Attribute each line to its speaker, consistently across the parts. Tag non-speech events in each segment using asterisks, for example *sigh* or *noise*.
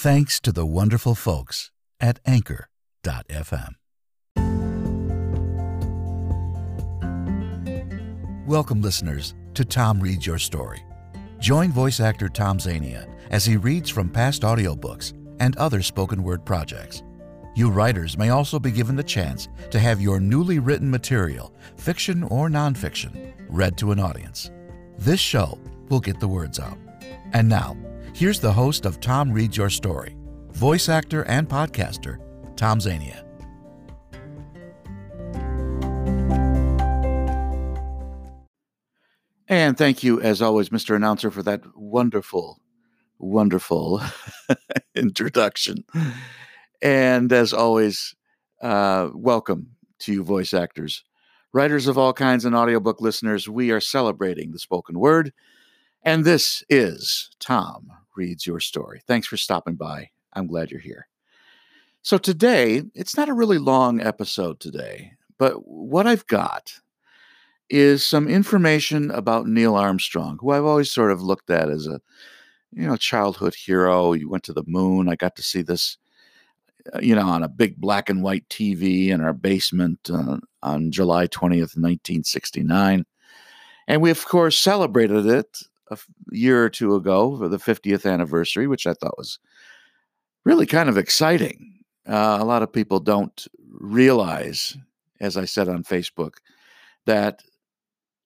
Speaker 1: Thanks to the wonderful folks at Anchor.fm. Welcome, listeners, to Tom Reads Your Story. Join voice actor Tom Zania as he reads from past audiobooks and other spoken word projects. You writers may also be given the chance to have your newly written material, fiction or nonfiction, read to an audience. This show will get the words out. And now, here's the host of Tom Reads Your Story, voice actor and podcaster, Tom Zania.
Speaker 2: And thank you, as always, Mr. Announcer, for that wonderful, wonderful *laughs* introduction. And as always, uh, welcome to you, voice actors, writers of all kinds, and audiobook listeners. We are celebrating the spoken word. And this is Tom Reads Your Story. Thanks for stopping by. I'm glad you're here. So, today, it's not a really long episode today, but what I've got is some information about Neil Armstrong, who I've always sort of looked at as a you know childhood hero. You went to the moon. I got to see this uh, you know on a big black and white TV in our basement uh, on July 20th, 1969. And we of course celebrated it a year or two ago for the 50th anniversary, which I thought was really kind of exciting. Uh, a lot of people don't realize, as I said on Facebook, that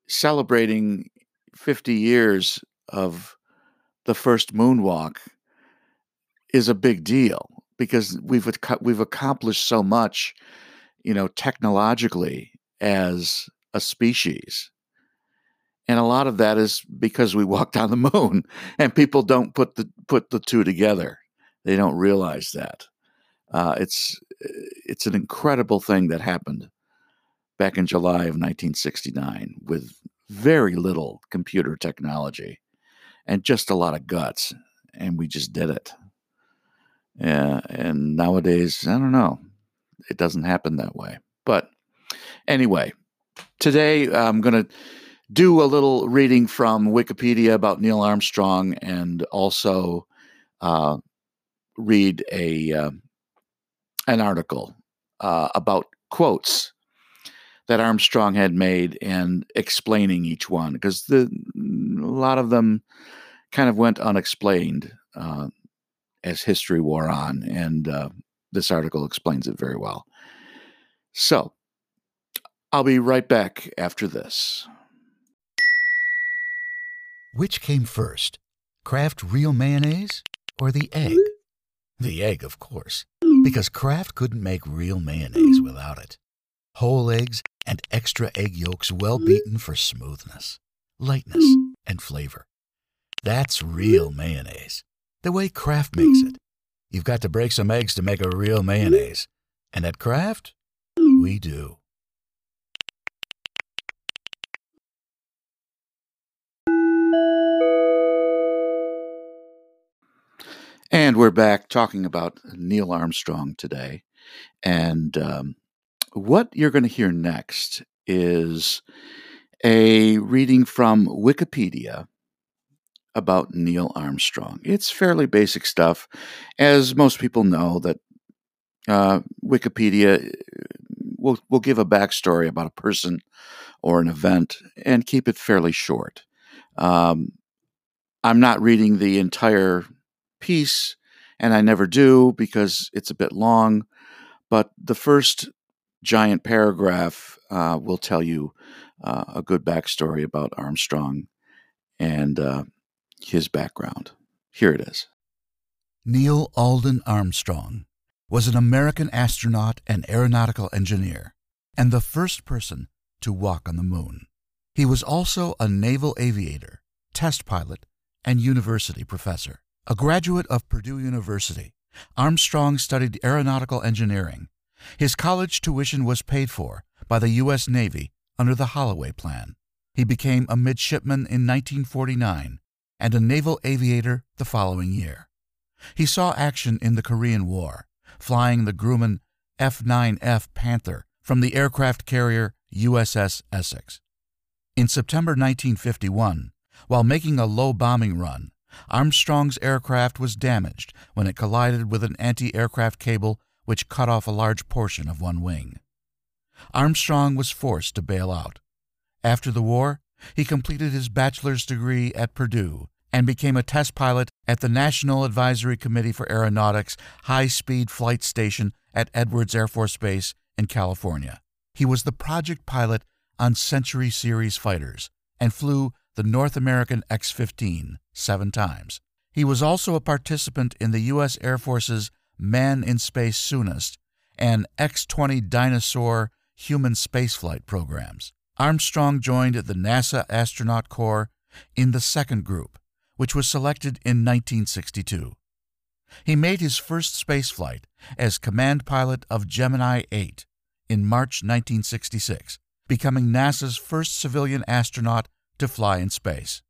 Speaker 2: celebrating 50 years of the first moonwalk is a big deal because we've we've accomplished so much, you know, technologically as a species. And a lot of that is because we *laughs* walked on the moon and people don't put the put the two together. They don't realize that. Uh, it's it's an incredible thing that happened back in July of 1969 with very little computer technology and just a lot of guts. And we just did it. Yeah, and nowadays, I don't know, it doesn't happen that way. But anyway, today I'm going to do a little reading from Wikipedia about Neil Armstrong and also uh, read a uh, an article uh, about quotes that Armstrong had made and explaining each one because the a lot of them kind of went unexplained uh, as history wore on, and uh, this article explains it very well. So I'll be right back after this.
Speaker 1: Which came first, Kraft real mayonnaise or the egg? The egg, of course, because Kraft couldn't make real mayonnaise without it. Whole eggs and extra egg yolks well beaten for smoothness, lightness, and flavor. That's real mayonnaise, the way Kraft makes it. You've got to break some eggs to make a real mayonnaise. And at Kraft, we do.
Speaker 2: And we're back talking about Neil Armstrong today. And um, what you're going to hear next is a reading from Wikipedia about Neil Armstrong. It's fairly basic stuff, as most people know that uh, Wikipedia uh, will will give a backstory about a person or an event and keep it fairly short. Um, I'm not reading the entire piece, and I never do because it's a bit long. But the first giant paragraph uh, will tell you uh, a good backstory about Armstrong and uh, his background. Here it is.
Speaker 1: Neil Alden Armstrong was an American astronaut and aeronautical engineer, and the first person to walk on the moon. He was also a naval aviator, test pilot, and university professor. A graduate of Purdue University, Armstrong studied aeronautical engineering his college tuition was paid for by the U.S. Navy under the Holloway Plan. He became a midshipman in 1949 and a naval aviator the following year. He saw action in the Korean War, flying the Grumman F 9F Panther from the aircraft carrier USS Essex. In September 1951, while making a low bombing run,
Speaker 2: Armstrong's aircraft was damaged when it collided with an anti aircraft cable which cut off a large portion of one wing. Armstrong was forced to bail out. After the war, he completed his bachelor's degree at Purdue and became a test pilot at the National Advisory Committee for Aeronautics High Speed Flight Station at Edwards Air Force Base in California. He was the project pilot on Century Series fighters and flew the North American X 15 seven times. He was also a participant in the U.S. Air Force's Man in Space Soonest and X 20 Dyna-Soar human spaceflight programs. Armstrong joined the NASA Astronaut Corps in the second group, which was selected in 1962. He made his first spaceflight as command pilot of Gemini 8 in March 1966, becoming NASA's first civilian astronaut to fly in space.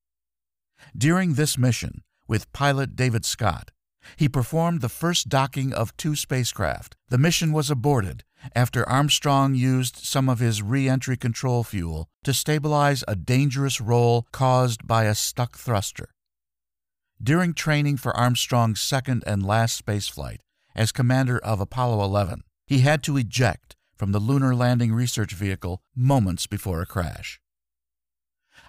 Speaker 2: During this mission, with pilot David Scott, he performed the first docking of two spacecraft. The mission was aborted after Armstrong used some of his re entry control fuel to stabilize a dangerous roll caused by a stuck thruster. During training for Armstrong's second and last spaceflight as commander of Apollo 11, he had to eject from the Lunar Landing Research Vehicle moments before a crash.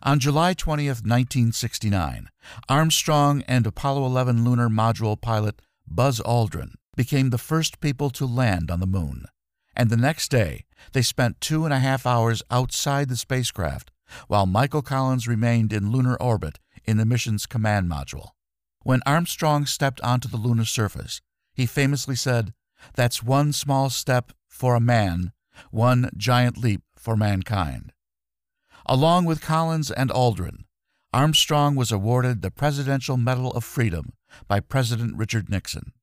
Speaker 2: On July 20, 1969, Armstrong and Apollo 11 lunar module pilot Buzz Aldrin became the first people to land on the moon. And the next day, they spent two and a half hours outside the spacecraft while Michael Collins remained in lunar orbit in the mission's command module. When Armstrong stepped onto the lunar surface, he famously said, That's one small step for a man, one giant leap for mankind. Along with Collins and Aldrin, Armstrong was awarded the Presidential Medal of Freedom by President Richard Nixon.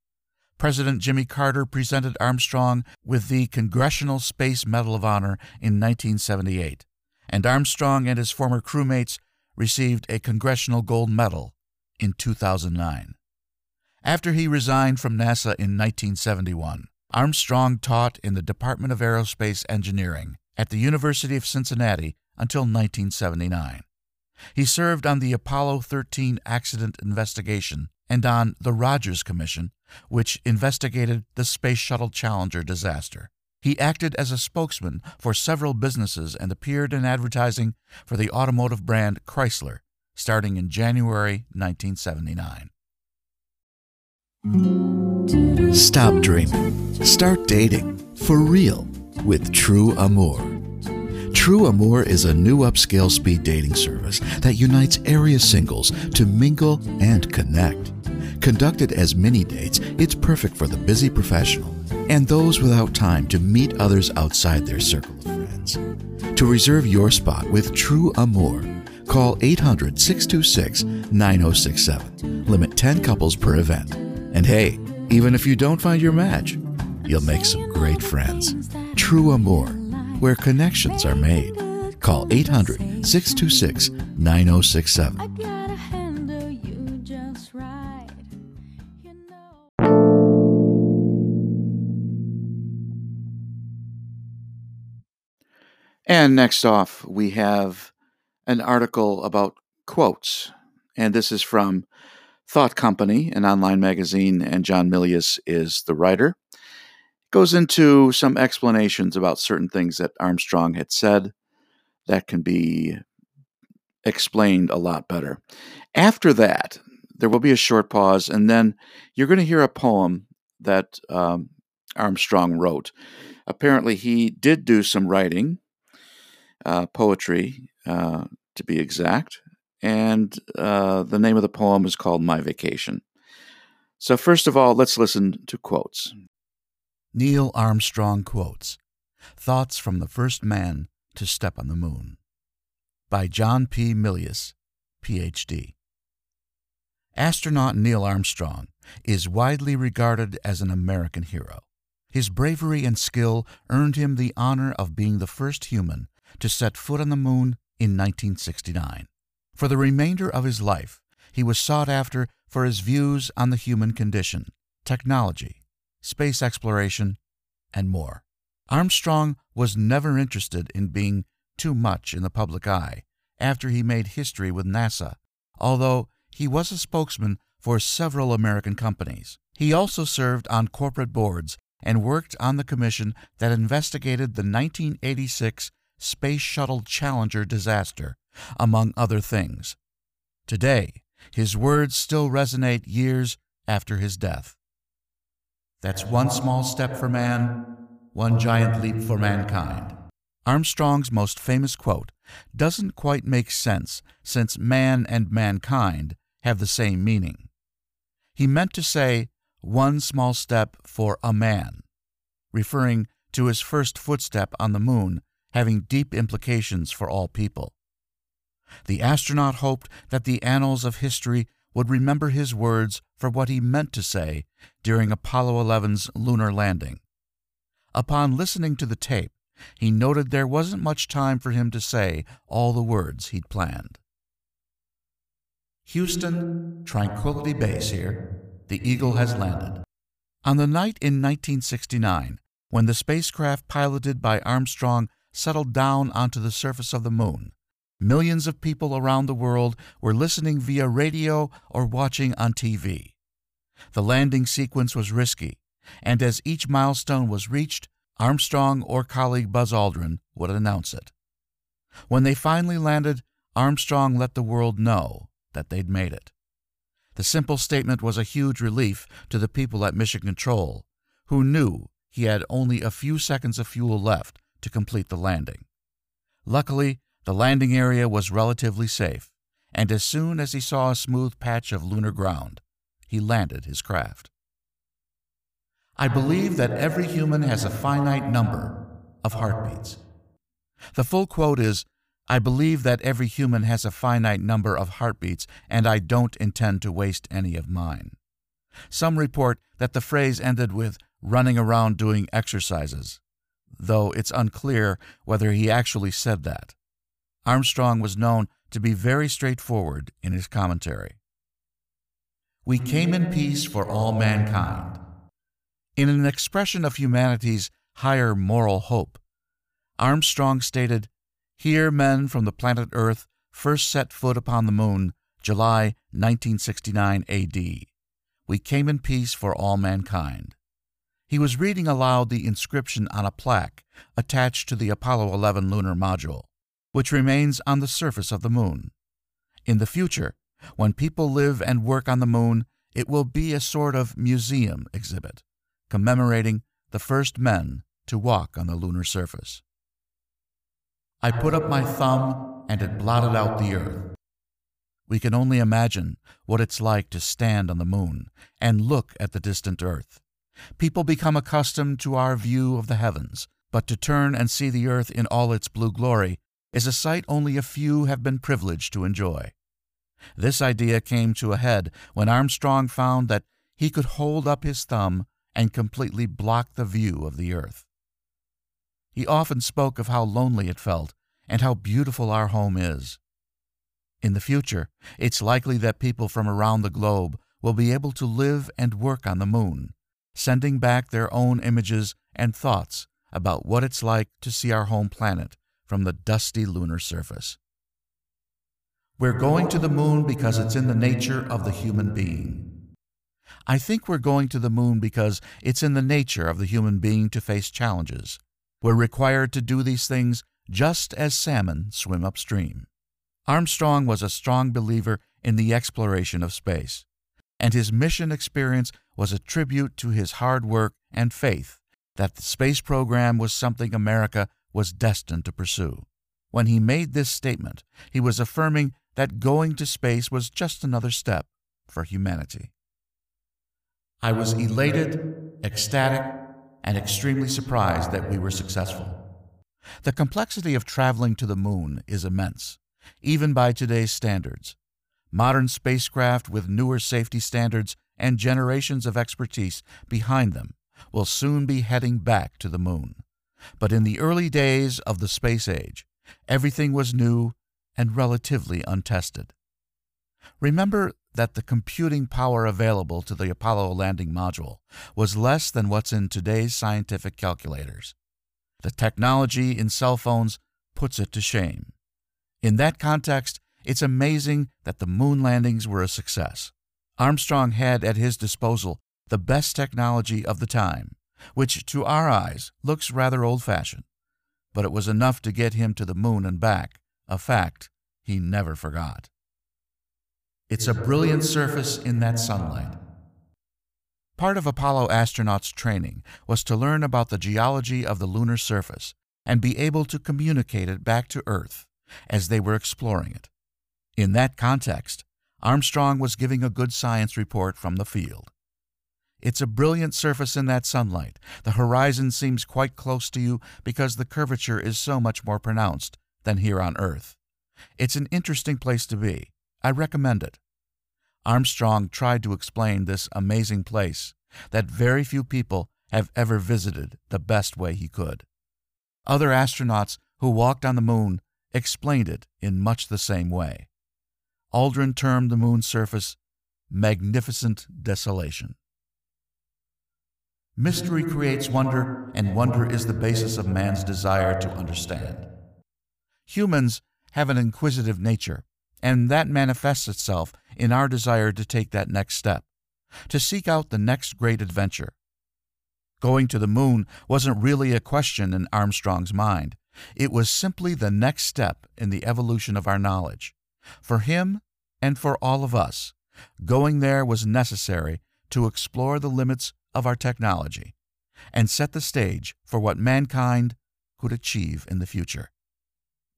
Speaker 2: President Jimmy Carter presented Armstrong with the Congressional Space Medal of Honor in 1978, and Armstrong and his former crewmates received a Congressional Gold Medal in 2009. After he resigned from NASA in 1971, Armstrong taught in the Department of Aerospace Engineering at the University of Cincinnati until 1979. He served on the Apollo 13 accident investigation and on the Rogers Commission, which investigated the Space Shuttle Challenger disaster. He acted as a spokesman for several businesses and appeared in advertising for the automotive brand Chrysler starting in January 1979.
Speaker 3: Stop dreaming. Start dating. For real. With True Amour. True Amour is a new upscale speed dating service that unites area singles to mingle and connect. Conducted as mini dates, it's perfect for the busy professional and those without time to meet others outside their circle of friends. To reserve your spot with True Amour, Call 800 626 9067. Limit 10 couples per event. And hey, even if you don't find your match, you'll make some great friends. True Amour, where connections are made. Call 800 626 9067.
Speaker 4: And next off, we have an article about quotes. And this is from Thought Company, an online magazine, and John Milius is the writer. Goes into some explanations about certain things that Armstrong had said that can be explained a lot better. After that, there will be a short pause, and then you're going to hear a poem that um, Armstrong wrote. Apparently, he did do some writing, uh, poetry, uh, to be exact. And uh, the name of the poem is called My Vacation. So, first of all, let's listen to quotes.
Speaker 2: Neil Armstrong quotes Thoughts from the First Man to Step on the Moon by John P. Milius, Ph.D. Astronaut Neil Armstrong is widely regarded as an American hero. His bravery and skill earned him the honor of being the first human to set foot on the moon in 1969. For the remainder of his life, he was sought after for his views on the human condition, technology, space exploration, and more. Armstrong was never interested in being too much in the public eye after he made history with NASA, although he was a spokesman for several American companies. He also served on corporate boards and worked on the commission that investigated the 1986 Space Shuttle Challenger disaster, among other things. Today, his words still resonate years after his death. That's one small step for man, one giant leap for mankind. Armstrong's most famous quote doesn't quite make sense since man and mankind have the same meaning. He meant to say, one small step for a man, referring to his first footstep on the moon having deep implications for all people. The astronaut hoped that the annals of history would remember his words for what he meant to say during Apollo 11's lunar landing. Upon listening to the tape, he noted there wasn't much time for him to say all the words he'd planned. Houston, Tranquility Base here. The Eagle has landed. On the night in 1969, when the spacecraft piloted by Armstrong settled down onto the surface of the moon, millions of people around the world were listening via radio or watching on TV. The landing sequence was risky, and as each milestone was reached, Armstrong or colleague Buzz Aldrin would announce it. When they finally landed, Armstrong let the world know that they'd made it. The simple statement was a huge relief to the people at Mission Control, who knew he had only a few seconds of fuel left to complete the landing. Luckily, the landing area was relatively safe, and as soon as he saw a smooth patch of lunar ground, he landed his craft. I believe that every human has a finite number of heartbeats. The full quote is I believe that every human has a finite number of heartbeats, and I don't intend to waste any of mine. Some report that the phrase ended with running around doing exercises, though it's unclear whether he actually said that. Armstrong was known to be very straightforward in his commentary. We came in peace for all mankind. In an expression of humanity's higher moral hope, Armstrong stated here, men from the planet Earth first set foot upon the moon, July 1969 AD. We came in peace for all mankind. He was reading aloud the inscription on a plaque attached to the Apollo 11 lunar module, which remains on the surface of the moon. In the future, when people live and work on the moon, it will be a sort of museum exhibit commemorating the first men to walk on the lunar surface. I put up my thumb and it blotted out the earth. We can only imagine what it's like to stand on the moon and look at the distant earth. People become accustomed to our view of the heavens, but to turn and see the earth in all its blue glory is a sight only a few have been privileged to enjoy. This idea came to a head when Armstrong found that he could hold up his thumb and completely block the view of the earth. He often spoke of how lonely it felt and how beautiful our home is. In the future, it's likely that people from around the globe will be able to live and work on the moon, sending back their own images and thoughts about what it's like to see our home planet from the dusty lunar surface. We're going to the moon because it's in the nature of the human being. I think we're going to the moon because it's in the nature of the human being to face challenges, we're required to do these things just as salmon swim upstream. Armstrong was a strong believer in the exploration of space, and his mission experience was a tribute to his hard work and faith that the space program was something America was destined to pursue. When he made this statement, he was affirming that going to space was just another step for humanity. I was elated, ecstatic, and extremely surprised that we were successful. The complexity of traveling to the moon is immense, even by today's standards. Modern spacecraft with newer safety standards and generations of expertise behind them will soon be heading back to the moon. But in the early days of the space age, everything was new and relatively untested. Remember that the computing power available to the Apollo landing module was less than what's in today's scientific calculators. The technology in cell phones puts it to shame. In that context, it's amazing that the moon landings were a success. Armstrong had at his disposal the best technology of the time, which to our eyes looks rather old fashioned, but it was enough to get him to the moon and back, a fact he never forgot. It's a brilliant surface in that sunlight. Part of Apollo astronauts' training was to learn about the geology of the lunar surface and be able to communicate it back to Earth as they were exploring it. In that context, Armstrong was giving a good science report from the field. It's a brilliant surface in that sunlight. The horizon seems quite close to you because the curvature is so much more pronounced than here on Earth. It's an interesting place to be. I recommend it. Armstrong tried to explain this amazing place that very few people have ever visited the best way he could. Other astronauts who walked on the moon explained it in much the same way. Aldrin termed the moon's surface magnificent desolation. Mystery creates wonder, and wonder is the basis of man's desire to understand. Humans have an inquisitive nature, and that manifests itself in our desire to take that next step, to seek out the next great adventure. Going to the moon wasn't really a question in Armstrong's mind. It was simply the next step in the evolution of our knowledge. For him and for all of us, going there was necessary to explore the limits of our technology and set the stage for what mankind could achieve in the future.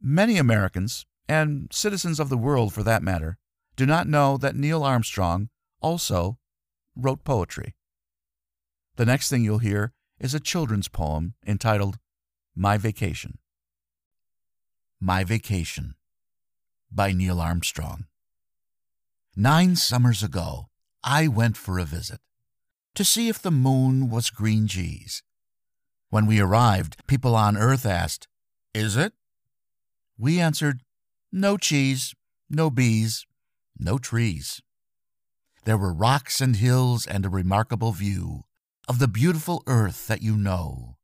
Speaker 2: Many Americans, and citizens of the world for that matter, do not know that Neil Armstrong also wrote poetry. The next thing you'll hear is a children's poem entitled My Vacation. My Vacation by Neil Armstrong. Nine summers ago, I went for a visit to see if the moon was green cheese. When we arrived, people on Earth asked, Is it? We answered, No cheese, no bees, no trees. There were rocks and hills and a remarkable view of the beautiful earth that you know.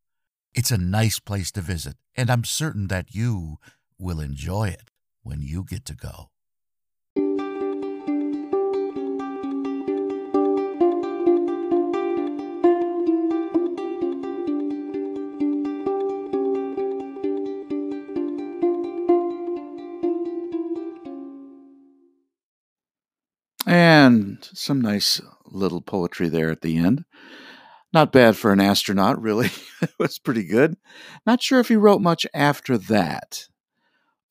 Speaker 2: It's a nice place to visit, and I'm certain that you will enjoy it when you get to go.
Speaker 4: And some nice little poetry there at the end. Not bad for an astronaut, really. *laughs* it was pretty good. Not sure if he wrote much after that,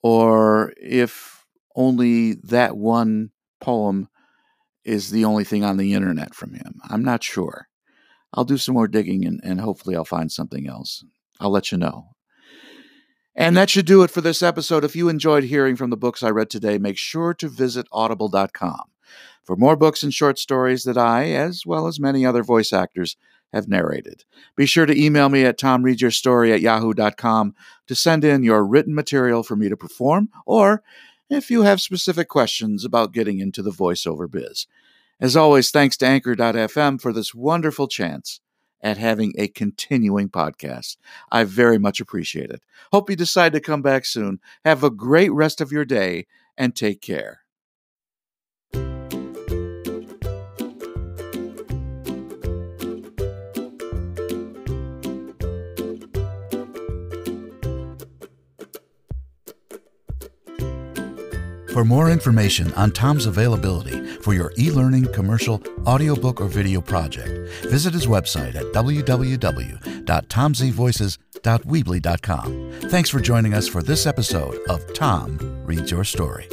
Speaker 4: or if only that one poem is the only thing on the internet from him. I'm not sure. I'll do some more digging and, and hopefully I'll find something else. I'll let you know. And that should do it for this episode. If you enjoyed hearing from the books I read today, make sure to visit audible.com for more books and short stories that I, as well as many other voice actors, have narrated. Be sure to email me at tomreadsyourstory at yahoo.com to send in your written material for me to perform, or if you have specific questions about getting into the voiceover biz. As always, thanks to Anchor.fm for this wonderful chance at having a continuing podcast. I very much appreciate it. Hope you decide to come back soon. Have a great rest of your day and take care.
Speaker 2: For more information on Tom's availability for your e learning, commercial, audiobook, or video project, visit his website at www.tomzvoices.weebly.com. Thanks for joining us for this episode of Tom Reads Your Story.